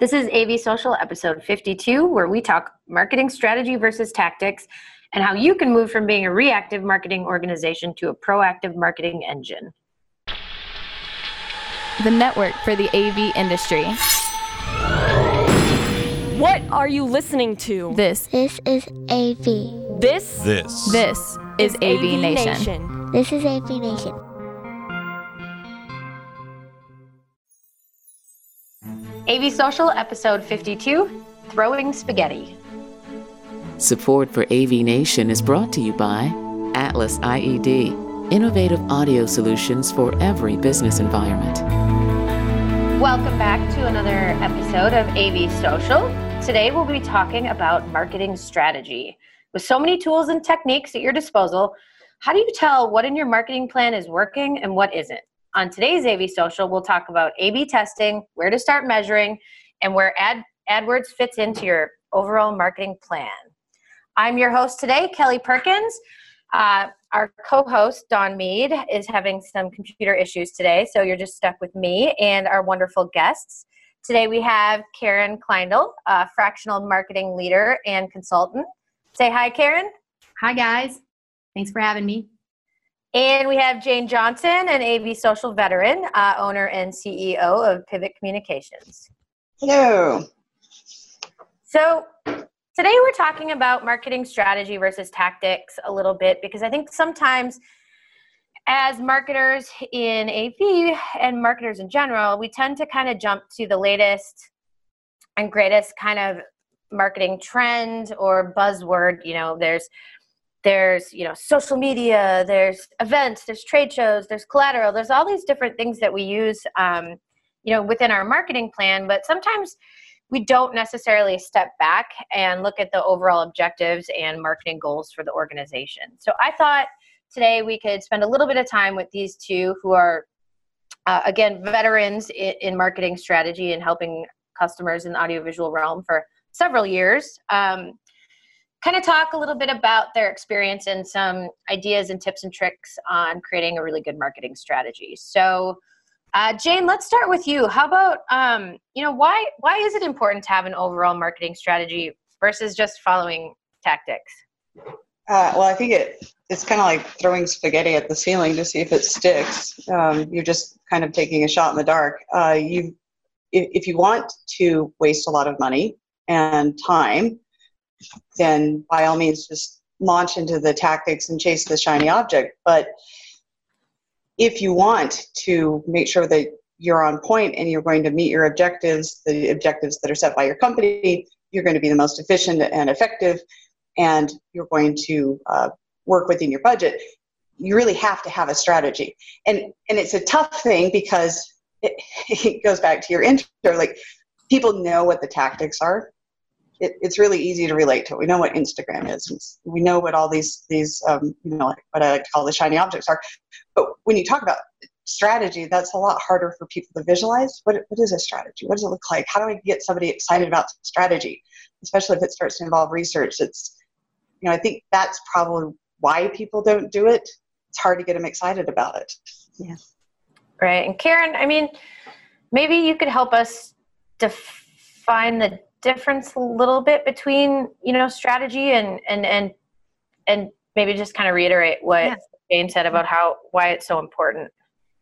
This is AV Social episode 52, where we talk marketing strategy versus tactics and how you can move from being a reactive marketing organization to a proactive marketing engine. The network for the AV industry. What are you listening to? This This is AV. This This. this is AV, Nation. This is AV Nation. AV Social episode 52, Throwing Spaghetti. Support for AV Nation is brought to you by Atlas IED, innovative audio solutions for every business environment. Welcome back to another episode of AV Social. Today we'll be talking about marketing strategy. With so many tools and techniques at your disposal, how do you tell what in your marketing plan is working and what isn't? On today's AV Social, we'll talk about A B testing, where to start measuring, and where Ad, AdWords fits into your overall marketing plan. I'm your host today, Kelly Perkins. Uh, our co-host Don Mead is having some computer issues today, so you're just stuck with me and our wonderful guests. Today we have Karen Kleindl, a fractional marketing leader and consultant. Say hi, Karen. Hi, guys. Thanks for having me. And we have Jane Johnson, an AV social veteran, uh, owner and CEO of Pivot Communications. Hello. So, today we're talking about marketing strategy versus tactics a little bit because I think sometimes as marketers in AV and marketers in general, we tend to kind of jump to the latest and greatest kind of marketing trend or buzzword. You know, there's there's you know social media, there's events, there's trade shows, there's collateral, there's all these different things that we use, um, you know, within our marketing plan. But sometimes we don't necessarily step back and look at the overall objectives and marketing goals for the organization. So I thought today we could spend a little bit of time with these two who are, uh, again, veterans in, in, marketing strategy and helping customers in the audiovisual realm for several years. Um, kind of talk a little bit about their experience and some ideas and tips and tricks on creating a really good marketing strategy. So, uh, Jane, let's start with you. How about um, you know why why is it important to have an overall marketing strategy versus just following tactics? Uh, well, I think it it's kind of like throwing spaghetti at the ceiling to see if it sticks. Um, you're just kind of taking a shot in the dark. Uh, you, if, if you want to waste a lot of money and time, then by all means just launch into the tactics and chase the shiny object. But if you want to make sure that you're on point and you're going to meet your objectives, the objectives that are set by your company, you're going to be the most efficient and effective, and you're going to uh, work within your budget. You really have to have a strategy, and and it's a tough thing because it, it goes back to your intro. Like people know what the tactics are, it, it's really easy to relate to. We know what Instagram is. We know what all these these um, you know like what I like to call the shiny objects are. But when you talk about strategy, that's a lot harder for people to visualize. What what is a strategy? What does it look like? How do I get somebody excited about strategy, especially if it starts to involve research? It's you know I think that's probably why people don't do it. It's hard to get them excited about it. Yeah. Right. And Karen, I mean, maybe you could help us define the difference a little bit between you know strategy and and and and maybe just kind of reiterate what yeah. Jane said about how why it's so important.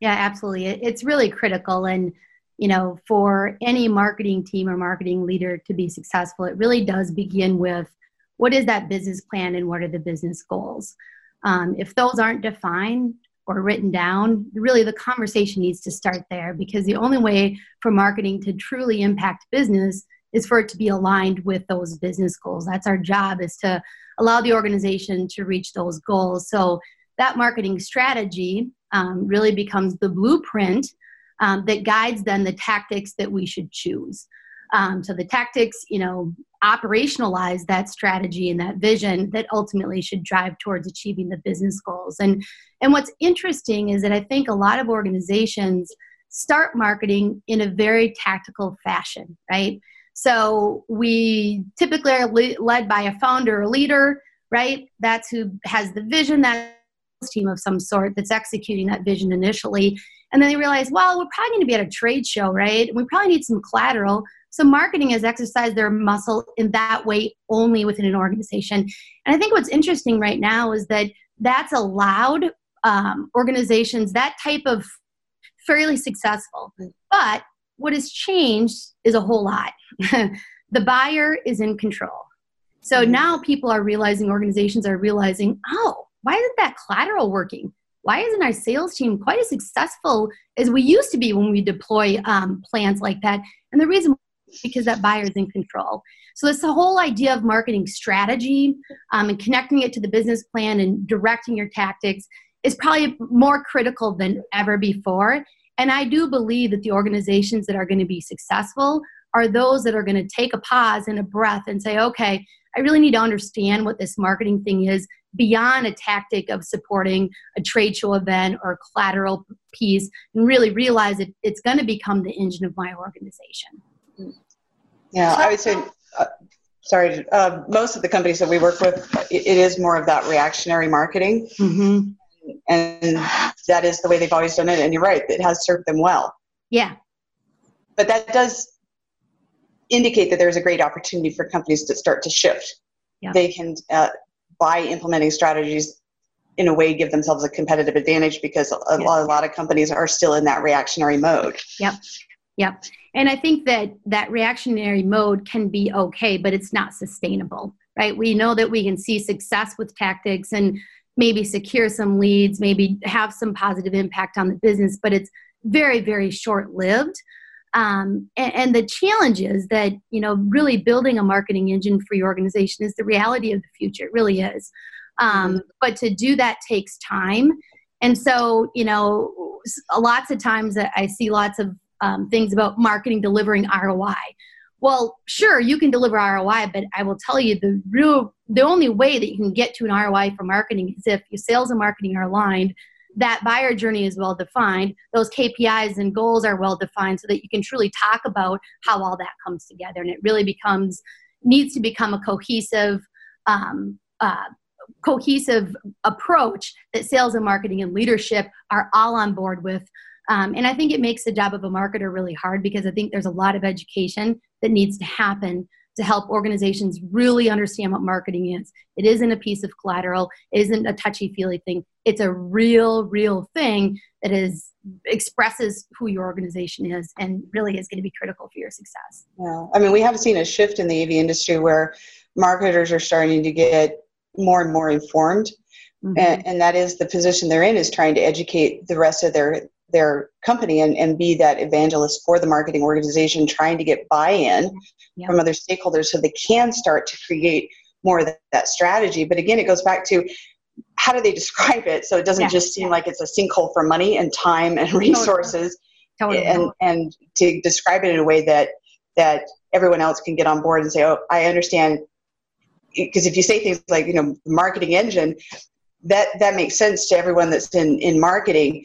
Yeah, absolutely. It's really critical and you know for any marketing team or marketing leader to be successful it really does begin with what is that business plan and what are the business goals um, if those aren't defined or written down really the conversation needs to start there because the only way for marketing to truly impact business is for it to be aligned with those business goals. That's our job is to allow the organization to reach those goals. So that marketing strategy um, really becomes the blueprint um, that guides then the tactics that we should choose. Um, so the tactics, you know, operationalize that strategy and that vision that ultimately should drive towards achieving the business goals. And and what's interesting is that I think a lot of organizations start marketing in a very tactical fashion, right? So we typically are led by a founder or leader, right? That's who has the vision, that team of some sort that's executing that vision initially. And then they realize, well, we're probably going to be at a trade show, right? We probably need some collateral. So marketing has exercised their muscle in that way only within an organization. And I think what's interesting right now is that that's allowed um, organizations that type of fairly successful. But what has changed is a whole lot. the buyer is in control. So Mm-hmm. now people are realizing, organizations are realizing, oh, why isn't that collateral working? Why isn't our sales team quite as successful as we used to be when we deploy um, plans like that? And the reason is because that buyer is in control. So it's the whole idea of marketing strategy um, and connecting it to the business plan and directing your tactics is probably more critical than ever before. And I do believe that the organizations that are going to be successful are those that are going to take a pause and a breath and say, okay, I really need to understand what this marketing thing is beyond a tactic of supporting a trade show event or a collateral piece and really realize that it's going to become the engine of my organization. Yeah, I would say, uh, sorry, uh, most of the companies that we work with, it, it is more of that reactionary marketing. Mm-hmm. And that is the way they've always done it. And you're right, it has served them well. Yeah, But that does indicate that there's a great opportunity for companies to start to shift. Yeah. They can, uh, by implementing strategies, in a way, give themselves a competitive advantage because a, Yeah. lot, a lot of companies are still in that reactionary mode. Yep. Yep. And I think that that reactionary mode can be okay, but it's not sustainable, right? We know that we can see success with tactics and maybe secure some leads, maybe have some positive impact on the business, but it's very, very short lived. Um, and, and the challenge is that, you know, really building a marketing engine for your organization is the reality of the future. It really is. Um, But to do that takes time. And so, you know, lots of times I I see lots of um, things about marketing delivering ROI. Well, sure, you can deliver ROI, but I will tell you the real, the only way that you can get to an ROI for marketing is if your sales and marketing are aligned, that buyer journey is well defined, those KPIs and goals are well defined, so that you can truly talk about how all that comes together, and it really becomes needs to become a cohesive. Um, uh, cohesive approach that sales and marketing and leadership are all on board with um, and I think it makes the job of a marketer really hard because I think there's a lot of education that needs to happen to help organizations really understand what marketing is. It isn't a piece of collateral, it isn't a touchy feely thing. It's a real, real thing that is expresses who your organization is and really is going to be critical for your success. Yeah, I mean, we have seen a shift in the AV industry where marketers are starting to get more and more informed, Mhm. and, and that is the position they're in is trying to educate the rest of their their company and, and be that evangelist for the marketing organization, trying to get buy-in Yeah. from other stakeholders so they can start to create more of that, that strategy. But again, it goes back to how do they describe it so it doesn't Yeah. just seem like it's a sinkhole for money and time and resources Totally. and and to describe it in a way that that everyone else can get on board and say oh i understand because if you say things like you know marketing engine that that makes sense to everyone that's in in marketing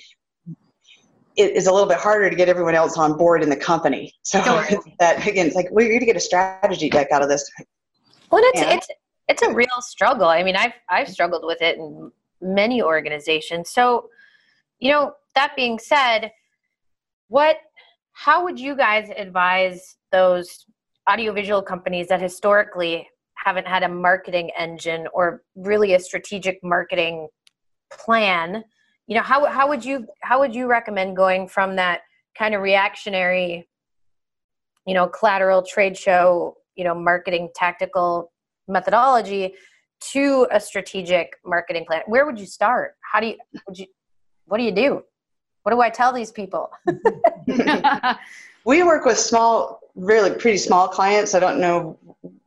it is a little bit harder to get everyone else on board in the company so that again it's like we're going to get a strategy deck out of this Well, it's it's it's a real struggle. I mean, I've I've struggled with it in many organizations. So, you know, that being said, what how would you guys advise those audiovisual companies that historically haven't had a marketing engine or really a strategic marketing plan? You know, how how would you how would you recommend going from that kind of reactionary you know, collateral trade show, you know, marketing tactical methodology to a strategic marketing plan? Where would you start? How do you would you what do you do? What do i tell these people? We work with small really pretty small clients. I don't know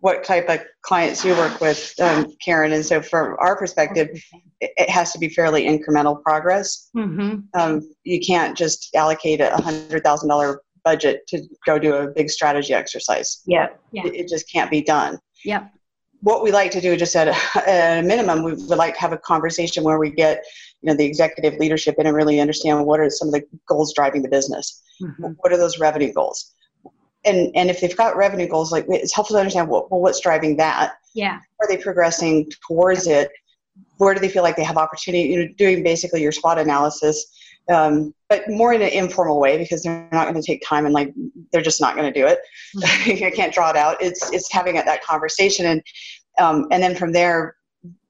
what type of clients you work with um, karen and so from our perspective it, it has to be fairly incremental progress Mhm. um, you can't just allocate a hundred thousand dollar budget to go do a big strategy exercise yeah Yeah. it, it just can't be done Yep. what we like to do just at a, at a minimum we would like to have a conversation where we get you know the executive leadership in and really understand what are some of the goals driving the business Mhm. what are those revenue goals and and if they've got revenue goals like it's helpful to understand what, well, what's driving that Yeah. are they progressing towards it where do they feel like they have opportunity you know doing basically your SWOT analysis um, but more in an informal way because they're not going to take time and like they're just not going to do it. Mm-hmm. I can't draw it out. It's it's having that conversation and um, and then from there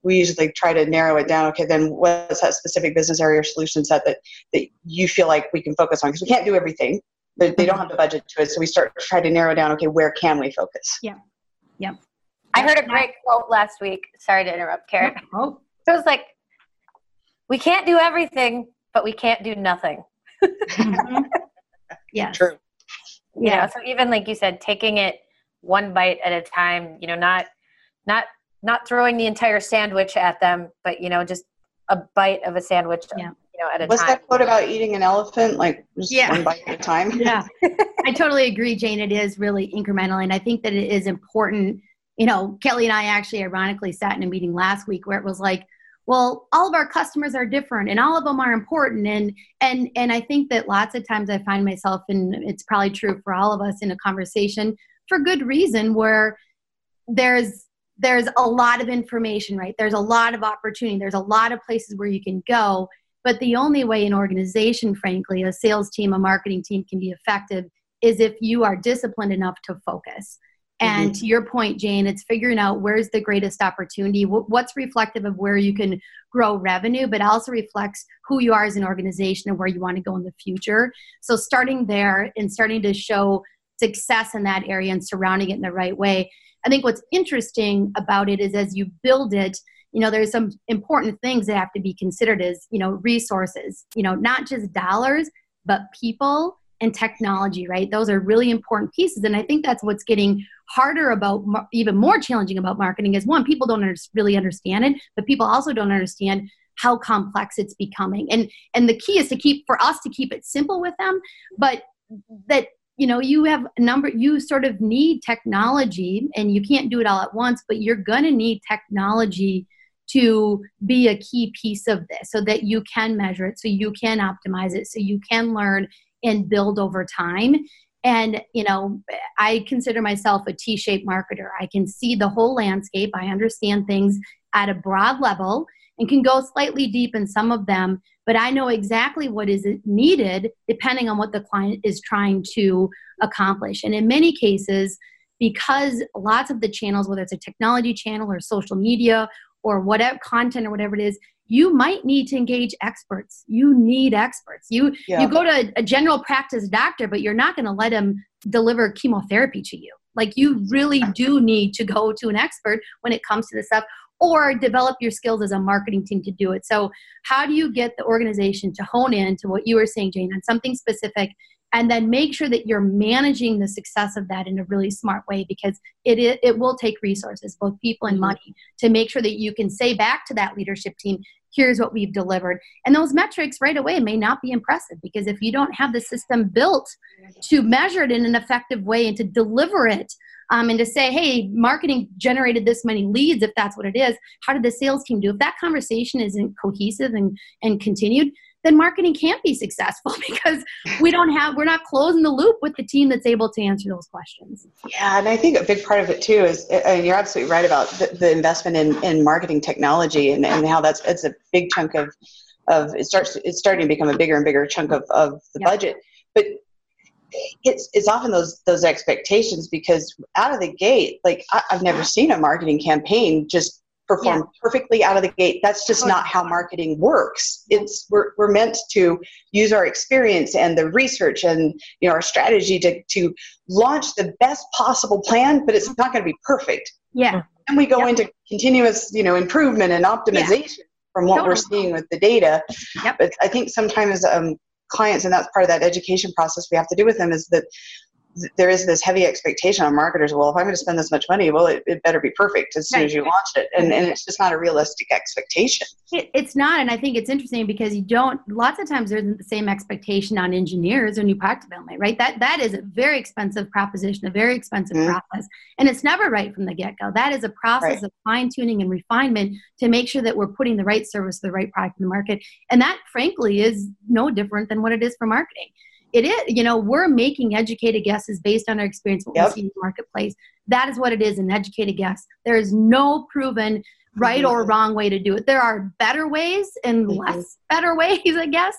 we usually try to narrow it down. Okay, then what's that specific business area or solution set that that you feel like we can focus on because we can't do everything. They, they don't have the budget to it, so we start to try to narrow down. Okay, where can we focus? Yeah, yeah. I heard a great quote last week. Sorry to interrupt, Karen. Oh, it was like, "We can't do everything, but we can't do nothing." mm-hmm. yeah, true. You yeah. know, so even like you said, taking it one bite at a time. You know, not not not throwing the entire sandwich at them, but you know, just a bite of a sandwich. Yeah. You know, at a time. What's time. that quote about eating an elephant? Like just yeah. one bite at a time. yeah, I totally agree, Jane. It is really incremental, and I think that it is important. You know, Kelly and I actually, ironically, sat in a meeting last week where it was like, well all of our customers are different and all of them are important. And and and i think that lots of times i find myself and it's probably true for all of us in a conversation for good reason where there's there's a lot of information right? There's a lot of opportunity. There's a lot of places where you can go. But the only way an organization frankly a sales team a marketing team can be effective is if you are disciplined enough to focus and mm-hmm. to your point, Jane, it's figuring out where's the greatest opportunity, what's reflective of where you can grow revenue, but also reflects who you are as an organization and where you want to go in the future. So starting there and starting to show success in that area and surrounding it in the right way. I think what's interesting about it is as you build it, you know, there's some important things that have to be considered as, you know, resources, you know, not just dollars, but people and technology, right? Those are really important pieces. And I think that's what's getting harder about, even more challenging about marketing is one, people don't really understand it, but people also don't understand how complex it's becoming. And and the key is to keep for us to keep it simple with them, but that you know you have a number you sort of need technology and you can't do it all at once but you're going to need technology to be a key piece of this so that you can measure it so you can optimize it so you can learn and build over time. And you know i consider myself a t-shaped marketer. I can see the whole landscape. I understand things at a broad level and can go slightly deep in some of them but i know exactly what is needed depending on what the client is trying to accomplish. And in many cases because lots of the channels whether it's a technology channel or social media or whatever content or whatever it is you might need to engage experts. You need experts. You yeah. you go to a general practice doctor but you're not going to let him deliver chemotherapy to you. Like you really do need to go to an expert when it comes to this stuff or develop your skills as a marketing team to do it. So how do you get the organization to hone in to what you were saying jane on something specific and then make sure that you're managing the success of that in a really smart way because it, it, it will take resources both people and mm-hmm. money to make sure that you can say back to that leadership team here's what we've delivered and those metrics right away may not be impressive because if you don't have the system built to measure it in an effective way and to deliver it um, and to say hey marketing generated this many leads if that's what it is how did the sales team do if that conversation isn't cohesive and, and continued then marketing can't be successful because we don't have we're not closing the loop with the team that's able to answer those questions yeah and i think a big part of it too is and you're absolutely right about the, the investment in, in marketing technology and, and how that's it's a big chunk of of it starts it's starting to become a bigger and bigger chunk of, of the yep. budget but it's it's often those those expectations because out of the gate like I, have never seen a marketing campaign just perform yeah. perfectly out of the gate. That's just not how marketing works. It's we're, we're meant to use our experience and the research and you know our strategy to to launch the best possible plan, but it's not going to be perfect. Yeah. And we go yep. into continuous, you know, improvement and optimization yeah. from what totally. we're seeing with the data. Yep. But I think sometimes um, clients, and that's part of that education process we have to do with them, is that there is this heavy expectation on marketers. Well, if I'm going to spend this much money, well, it, it better be perfect as soon right. as you launch it, and and it's just not a realistic expectation. It, it's not, and I think it's interesting because you don't. Lots of times, there isn't the same expectation on engineers or new product development, right? That that is a very expensive proposition, a very expensive mm-hmm. process, and it's never right from the get go. That is a process right. of fine tuning and refinement to make sure that we're putting the right service, the right product in the market, and that, frankly, is no different than what it is for marketing it is you know we're making educated guesses based on our experience what yep. we see in the marketplace that is what it is an educated guess there is no proven right mm-hmm. or wrong way to do it there are better ways and mm-hmm. less better ways i guess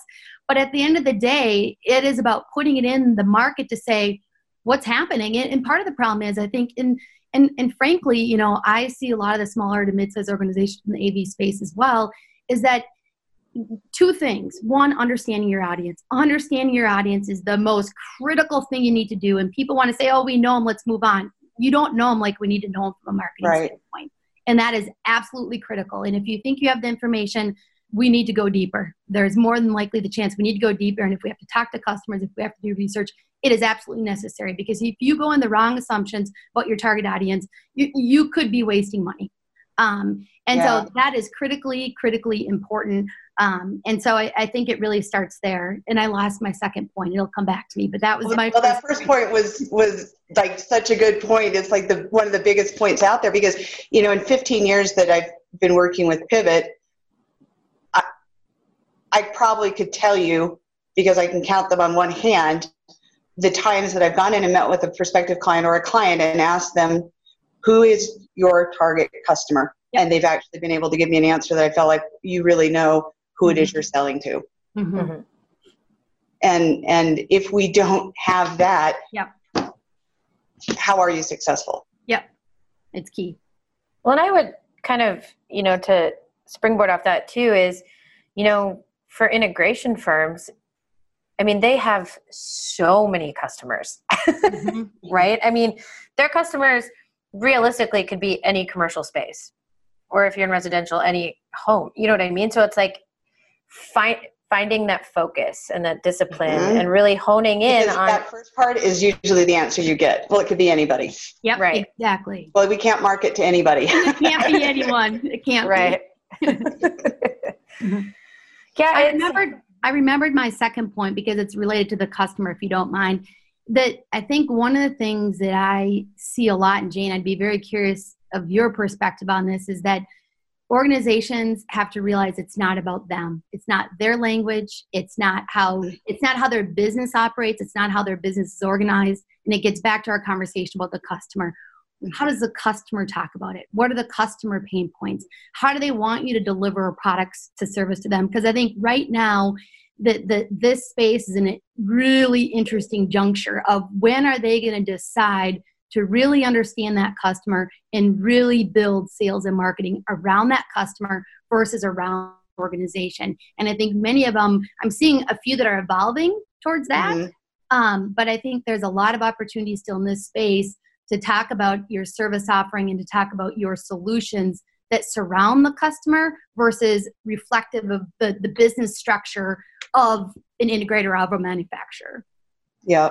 But at the end of the day, it is about putting it in the market to say what's happening. And, part of the problem is, I think, in and and frankly, you know, I see a lot of the smaller to mid-sized organizations in the AV space as well. Is that two things. One understanding your audience. Understanding your audience is the most critical thing you need to do and people want to say oh we know them let's move on. You don't know them like we need to know them from a marketing right. standpoint and that is absolutely critical and if you think you have the information we need to go deeper. There's more than likely the chance we need to go deeper and if we have to talk to customers if we have to do research it is absolutely necessary because if you go in the wrong assumptions about your target audience you, you could be wasting money. Um, and yeah. so that is critically critically important um, and so I, I, think it really starts there. And I lost my second point. It'll come back to me. But that was my. Well, that first point was was like such a good point. It's like the one of the biggest points out there because you know in 15 years that I've been working with Pivot, I, I probably could tell you because I can count them on one hand the times that I've gone in and met with a prospective client or a client and asked them, "Who is your target customer?" Yep. and they've actually been able to give me an answer that I felt like you really know who it is mm-hmm. you're selling to. Mm-hmm. mm-hmm. And and if we don't have that, yep. how are you successful? Yep, it's key. Well, and I would kind of you know to springboard off that too is you know for integration firms I mean, they have so many customers, mm-hmm. right? I mean, their customers realistically could be any commercial space, or if you're in residential, any home. You know what I mean? So it's like find, finding that focus and that discipline mm-hmm. and really honing in because on that first part is usually the answer you get. Well, it could be anybody. Yep, right. Exactly. Well, we can't market to anybody. it can't be anyone. It can't right. Yeah, I remembered I remembered my second point because it's related to the customer if you don't mind. That I think one of the things that I see a lot, and Jane, I'd be very curious of your perspective on this, is that organizations have to realize it's not about them. It's not their language. It's not how it's not how their business operates. It's not how their business is organized. And it gets back to our conversation about the customer. How does the customer talk about it? What are the customer pain points? How do they want you to deliver products to service to them? Because i think right now that the, this space is in a really interesting juncture of when are they going to decide to really understand that customer and really build sales and marketing around that customer versus around organization. And I think many of them, I'm seeing a few that are evolving towards that. Mm-hmm. Um, but I think there's a lot of opportunity still in this space to talk about your service offering and to talk about your solutions that surround the customer versus reflective of the, the business structure of an integrator a manufacturer. Yeah,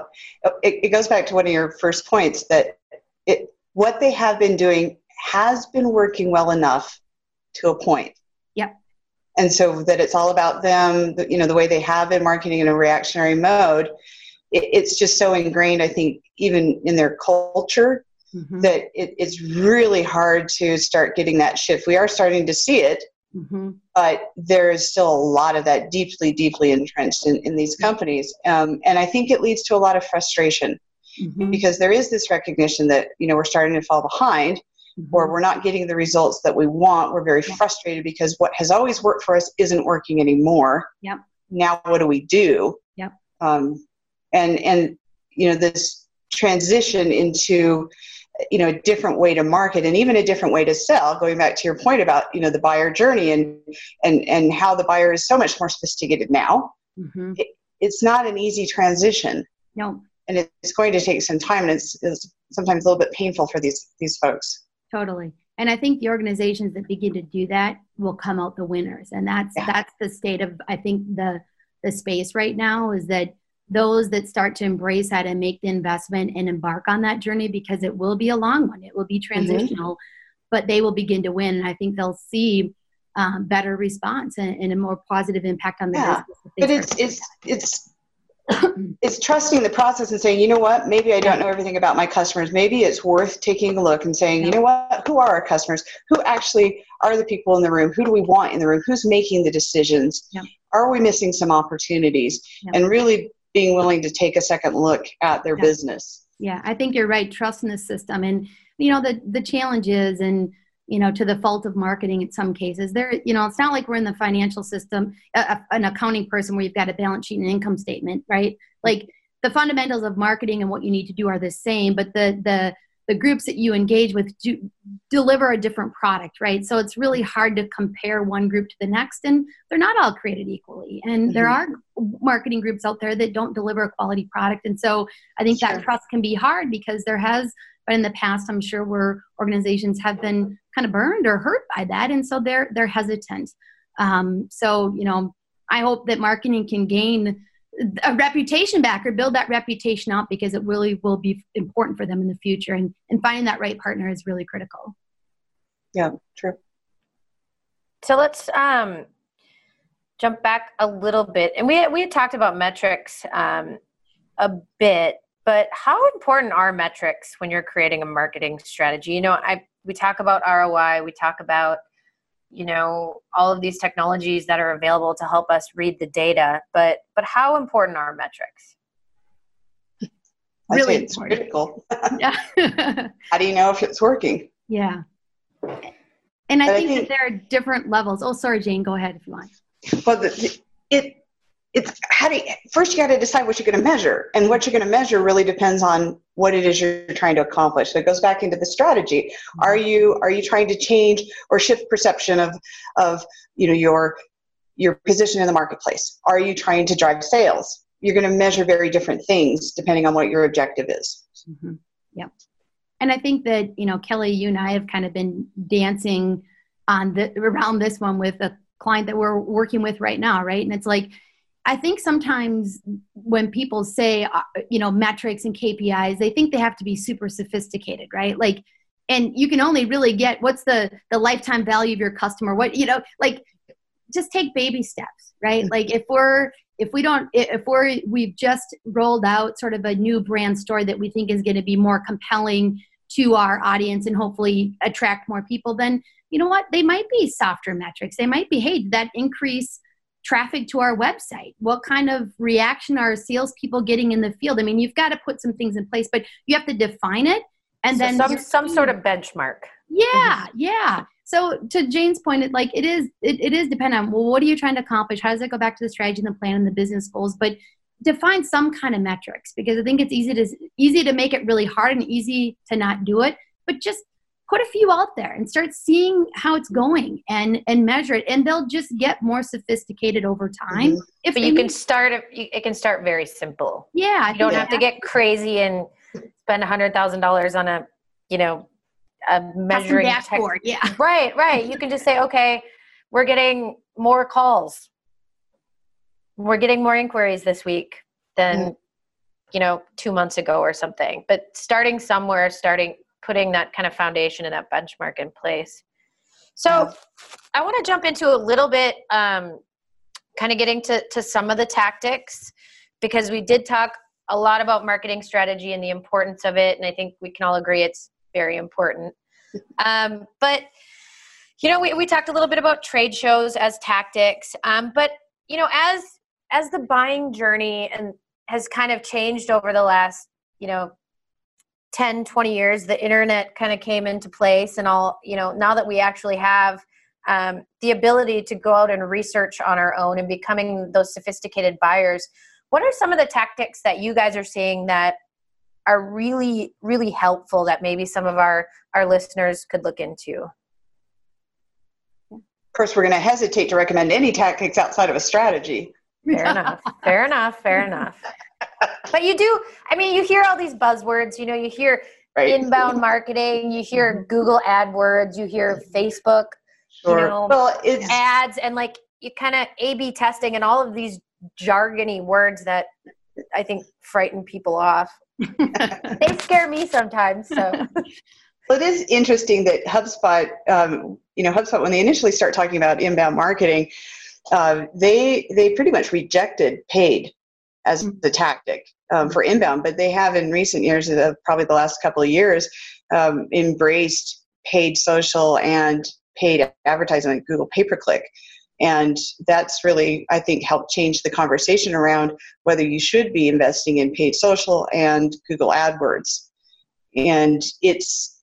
it, it goes back to one of your first points that it what they have been doing has been working well enough to a point. Yep. And so that it's all about them, you know, the way they have been marketing in a reactionary mode. It, it's just so ingrained, I think, even in their culture, mm-hmm. that it, it's really hard to start getting that shift. We are starting to see it, Mm-hmm. But there is still a lot of that deeply, deeply entrenched in, in these companies. Um, and I think it leads to a lot of frustration mm-hmm. because there is this recognition that, you know, we're starting to fall behind mm-hmm. or we're not getting the results that we want. We're very yeah. frustrated because what has always worked for us isn't working anymore. Yep. Now what do we do? Yep. Um, and, and, you know, this transition into you know a different way to market and even a different way to sell going back to your point about you know the buyer journey and and and how the buyer is so much more sophisticated now mm-hmm. it, it's not an easy transition. No. And it's going to take some time and it's, it's sometimes a little bit painful for these these folks. Totally. And i think the organizations that begin to do that will come out the winners. And that's yeah. that's the state of i think the the space right now is that those that start to embrace that and make the investment and embark on that journey because it will be a long one it will be mm-hmm. transitional mm-hmm. but they will begin to win and i think they'll see um, better response and, and, a more positive impact on their yeah. business but it's it's it's it's trusting the process and saying you know what maybe i don't know everything about my customers maybe it's worth taking a look and saying you know what who are our customers who actually are the people in the room who do we want in the room who's making the decisions yeah. are we missing some opportunities yeah. and really being willing to take a second look at their yeah. business. Yeah, I think you're right. Trust in the system, and you know the the challenges and you know to the fault of marketing in some cases there you know it's not like we're in the financial system uh, an accounting person where you've got a balance sheet and income statement right like the fundamentals of marketing and what you need to do are the same but the the the groups that you engage with do deliver a different product right? So it's really hard to compare one group to the next and they're not all created equally. And mm-hmm. there are marketing groups out there that don't deliver a quality product. And so i think sure. that trust can be hard because there has but in the past i'm sure where organizations have been kind of burned or hurt by that and so they're they're hesitant. Um, so you know i hope that marketing can gain a reputation back or build that reputation up because it really will be important for them in the future. And, and finding that right partner is really critical. Yeah true. So let's um, jump back a little bit. And we, we had talked about metrics um, a bit but how important are metrics when you're creating a marketing strategy? You know i we talk about roi we talk about you know all of these technologies that are available to help us read the data but but how important are metrics? Really it's critical. yeah how do you know if it's working? Yeah. And i think, I think, that there are different levels. Oh sorry jane go ahead if you want. Well the, it it's how do you, first you got to decide what you're going to measure and what you're going to measure really depends on what it is you're trying to accomplish. So it goes back into the strategy. Mm-hmm. are you are you trying to change or shift perception of of you know your your position in the marketplace? Are you trying to drive sales? You're going to measure very different things depending on what your objective is. Mm-hmm. yeah and i think that you know kelly you and i have kind of been dancing on the around this one with a client that we're working with right now right? And it's like I think sometimes when people say, uh, you know, metrics and KPIs, they think they have to be super sophisticated, right? Like, and you can only really get what's the the lifetime value of your customer. What you know, like, just take baby steps, right? Like, if we're if we don't if we're we've just rolled out sort of a new brand story that we think is going to be more compelling to our audience and hopefully attract more people, then you know what? They might be softer metrics. They might be, hey, did that increase traffic to our website? What kind of reaction are salespeople getting in the field? I mean, you've got to put some things in place, but you have to define it and so then some some sort of benchmark. Yeah, mm-hmm. yeah. So to Jane's point, it like it is it, it is dependent on well, what are you trying to accomplish? How does it go back to the strategy and the plan and the business goals? But define some kind of metrics because I think it's easy to easy to make it really hard and easy to not do it. But just put a few out there and start seeing how it's going and and measure it. And they'll just get more sophisticated over time mm-hmm. if but you can start it can start very simple. Yeah you don't have to get crazy and spend a hundred thousand dollars on a you know a measuring dashboard tech- yeah. Right right. You can just say okay we're getting more calls. We're getting more inquiries this week than mm-hmm. you know two months ago or something. But starting somewhere starting putting that kind of foundation and that benchmark in place. So I want to jump into a little bit, um, kind of getting to, to some of the tactics because we did talk a lot about marketing strategy and the importance of it. And I think we can all agree it's very important. Um, but, you know, we, we talked a little bit about trade shows as tactics. Um, but, you know, as, as the buying journey and has kind of changed over the last, you know, 10 20 years the internet kind of came into place and all you know now that we actually have um, the ability to go out and research on our own and becoming those sophisticated buyers what are some of the tactics that you guys are seeing that are really really helpful that maybe some of our our listeners could look into? Of course we're going to hesitate to recommend any tactics outside of a strategy. Fair enough. Fair enough. Fair enough but you do i mean you hear all these buzzwords you know you hear right. inbound marketing you hear mm-hmm. google adwords you hear facebook sure. you know well, it's, ads and like you kind of a b testing and all of these jargony words that i think frighten people off they scare me sometimes so well, it is interesting that HubSpot, um, you know, HubSpot when they initially start talking about inbound marketing, uh, they they pretty much rejected paid as mm. the tactic um, for inbound, but they have in recent years, uh, probably the last couple of years, um, embraced paid social and paid advertising like Google pay per click. And that's really, I think, helped change the conversation around whether you should be investing in paid social and Google AdWords. And it's,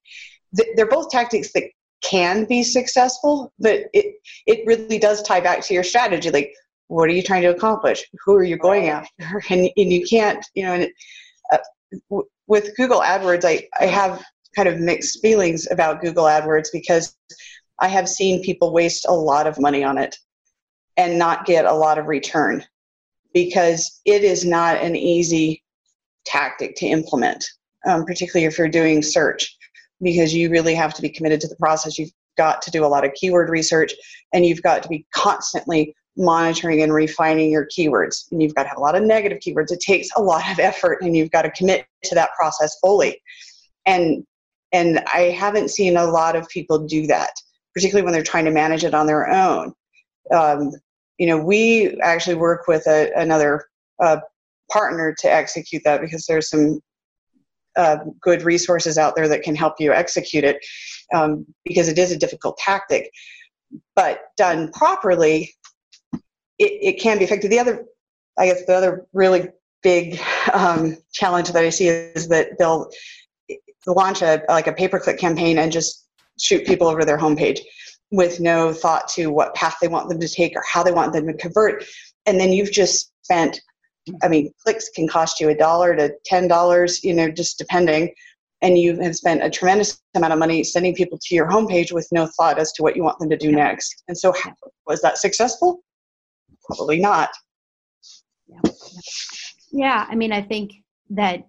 they're both tactics that can be successful, but it it really does tie back to your strategy. Like, what are you trying to accomplish? Who are you going after? And, and you can't, you know, and it, uh, w- with Google AdWords, I, I have kind of mixed feelings about Google AdWords because I have seen people waste a lot of money on it and not get a lot of return because it is not an easy tactic to implement, um, particularly if you're doing search, because you really have to be committed to the process. You've got to do a lot of keyword research and you've got to be constantly monitoring and refining your keywords. And you've got to have a lot of negative keywords. It takes a lot of effort and you've got to commit to that process fully. And and I haven't seen a lot of people do that, particularly when they're trying to manage it on their own. Um, you know, we actually work with a, another uh, partner to execute that because there's some uh, good resources out there that can help you execute it um, because it is a difficult tactic. But done properly, it, it can be effective. The other, I guess, the other really big um, challenge that I see is that they'll launch a like a pay per click campaign and just shoot people over their homepage with no thought to what path they want them to take or how they want them to convert. And then you've just spent, I mean, clicks can cost you a dollar to ten dollars, you know, just depending. And you have spent a tremendous amount of money sending people to your homepage with no thought as to what you want them to do next. And so, was that successful? Probably not. Yeah. yeah, I mean, I think that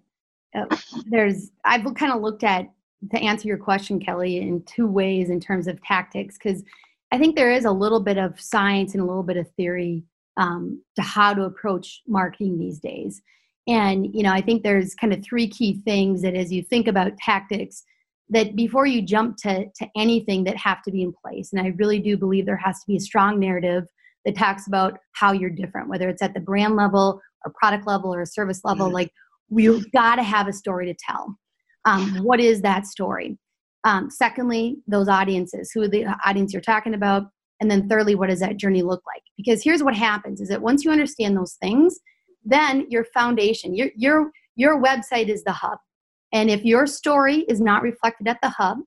uh, there's, I've kind of looked at, to answer your question, Kelly, in two ways in terms of tactics, because I think there is a little bit of science and a little bit of theory um, to how to approach marketing these days. And, you know, I think there's kind of three key things that as you think about tactics, that before you jump to, to anything that have to be in place. And I really do believe there has to be a strong narrative that talks about how you're different, whether it's at the brand level or product level or service level. Mm-hmm. Like we've got to have a story to tell. Um, what is that story? Um, secondly, those audiences, who are the audience you're talking about? And then thirdly, what does that journey look like? Because here's what happens is that once you understand those things, then your foundation, your, your, your website is the hub. And if your story is not reflected at the hub,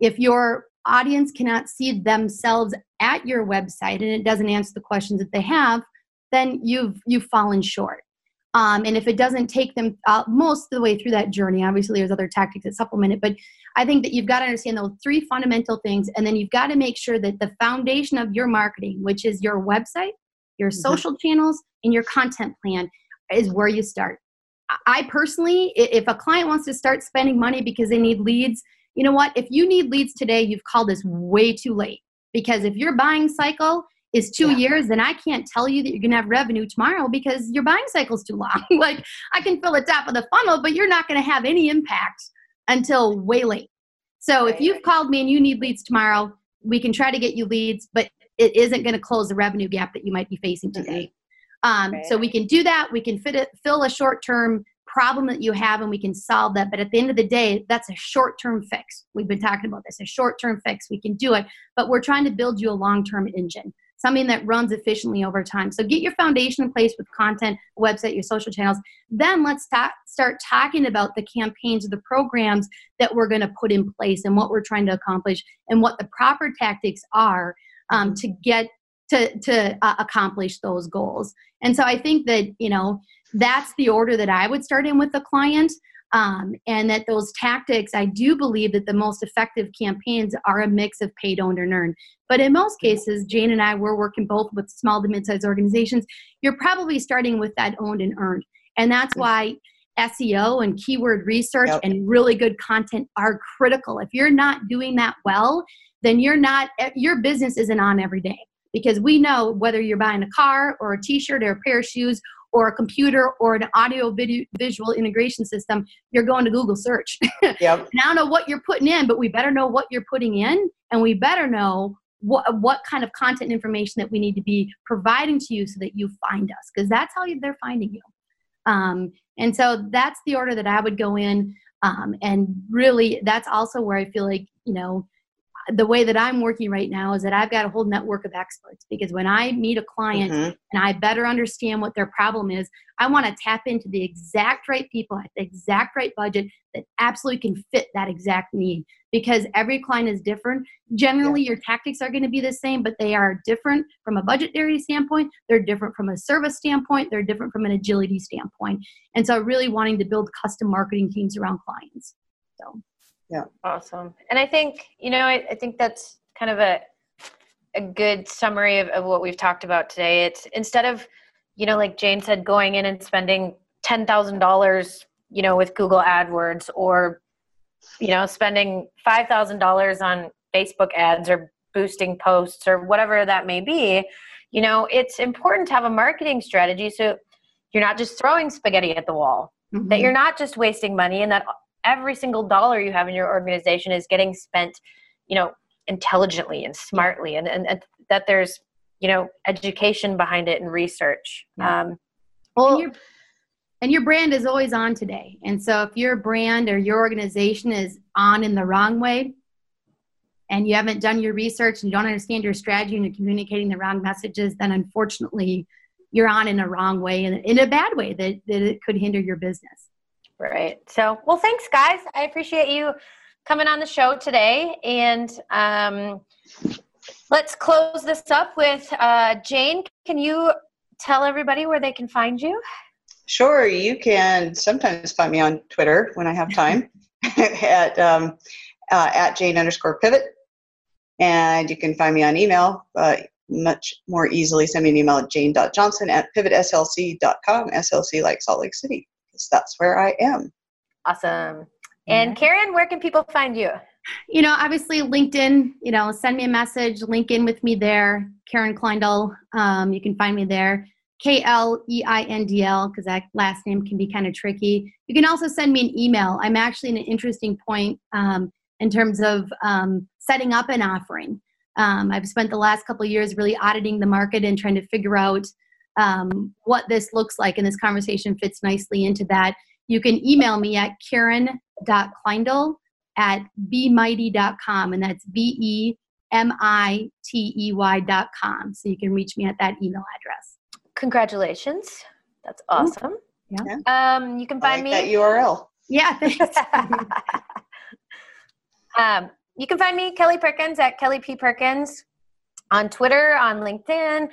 if your audience cannot see themselves at your website and it doesn't answer the questions that they have, then you've you've fallen short. Um, and if it doesn't take them uh, most of the way through that journey, obviously there's other tactics that supplement it. But I think that you've got to understand those three fundamental things, and then you've got to make sure that the foundation of your marketing, which is your website, your mm-hmm. social channels, and your content plan, is where you start. I personally, if a client wants to start spending money because they need leads, you know what? If you need leads today, you've called this way too late. Because if your buying cycle is two yeah. years, then I can't tell you that you're gonna have revenue tomorrow because your buying cycle is too long. like I can fill the top of the funnel, but you're not gonna have any impact until way late. So if you've called me and you need leads tomorrow, we can try to get you leads, but it isn't going to close the revenue gap that you might be facing today. Um, So we can do that. We can fit it, fill a short term problem that you have and we can solve that. But at the end of the day, that's a short term fix. We've been talking about this a short term fix. We can do it, but we're trying to build you a long term engine, something that runs efficiently over time. So get your foundation in place with content, website, your social channels. Then let's ta- start talking about the campaigns or the programs that we're going to put in place and what we're trying to accomplish and what the proper tactics are um, to get to to uh, accomplish those goals. And so I think that you know that's the order that I would start in with the client. Um, and that those tactics, I do believe that the most effective campaigns are a mix of paid, owned, and earned. But in most cases, Jane and I were working both with small to mid-sized organizations. You're probably starting with that owned and earned, and that's why SEO and keyword research yep. and really good content are critical. If you're not doing that well, then you're not your business isn't on every day because we know whether you're buying a car or a t-shirt or a pair of shoes or a computer or an audio video visual integration system, you're going to Google search. Yep. and I don't know what you're putting in, but we better know what you're putting in and we better know what, what kind of content information that we need to be providing to you so that you find us because that's how they're finding you. Um, and so that's the order that I would go in. Um, and really, that's also where I feel like, you know, the way that I'm working right now is that I've got a whole network of experts because when I meet a client Mhm. and I better understand what their problem is, I want to tap into the exact right people at the exact right budget that absolutely can fit that exact need because every client is different. Generally, your tactics are going to be the same, but they are different from a budgetary standpoint, they're different from a service standpoint, they're different from an agility standpoint. And so, really wanting to build custom marketing teams around clients. So, Awesome. And I think, you know, I, I think that's kind of a a good summary of, of what we've talked about today. It's instead of, you know, like Jane said, going in and spending ten thousand dollars, you know, with Google AdWords or, you know, spending five thousand dollars on Facebook ads or boosting posts or whatever that may be, you know, it's important to have a marketing strategy so you're not just throwing spaghetti at the wall that mm-hmm. you're not just wasting money and that every single dollar you have in your organization is getting spent you know intelligently and smartly and, and, and that there's you know education behind it and research Yeah. um, and well your, and your brand is always on today. And so if your brand or your organization is on in the wrong way and you haven't done your research and you don't understand your strategy and you're communicating the wrong messages, then unfortunately you're on in a wrong way and in a bad way that, that it could hinder your business. Right. So well thanks guys. I appreciate you coming on the show today. And um, let's close this up with uh, jane can you tell everybody where they can find you? Sure, you can sometimes find me on Twitter when I have time at um, uh, at Jane underscore pivot, and you can find me on email. Uh, much more easily, send me an email at jane.johnson at pivotslc.com. SLC like Salt Lake City, because that's where I am. awesome and karen where can people find you you know, obviously LinkedIn, you know, send me a message, link in with me there. Karen Kleindl, um, you can find me there. K L E I N D L, because that last name can be kind of tricky. You can also send me an email. I'm actually in an interesting point um, in terms of um, setting up an offering. Um, I've spent the last couple of years really auditing the market and trying to figure out um, what this looks like, and this conversation fits nicely into that. You can email me at karen.kleindl at bemighty.com, and that's B E M I T E Y.com. So you can reach me at that email address. Congratulations. That's awesome. Yeah. Um, you can I find like that. URL. Yeah, thanks. um, you can find me, Kelly Perkins, at Kelly P. Perkins on Twitter, on LinkedIn.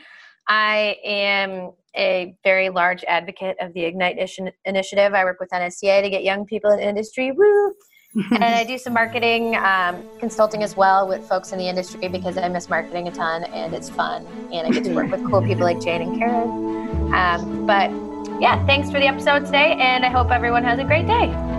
I am a very large advocate of the Ignite initiative. I work with NSCA to get young people in industry. Woo! and I do some marketing um, consulting as well with folks in the industry because I miss marketing a ton and it's fun. And I get to work with cool people like Jane and Karen. Um, but yeah, thanks for the episode today, and I hope everyone has a great day.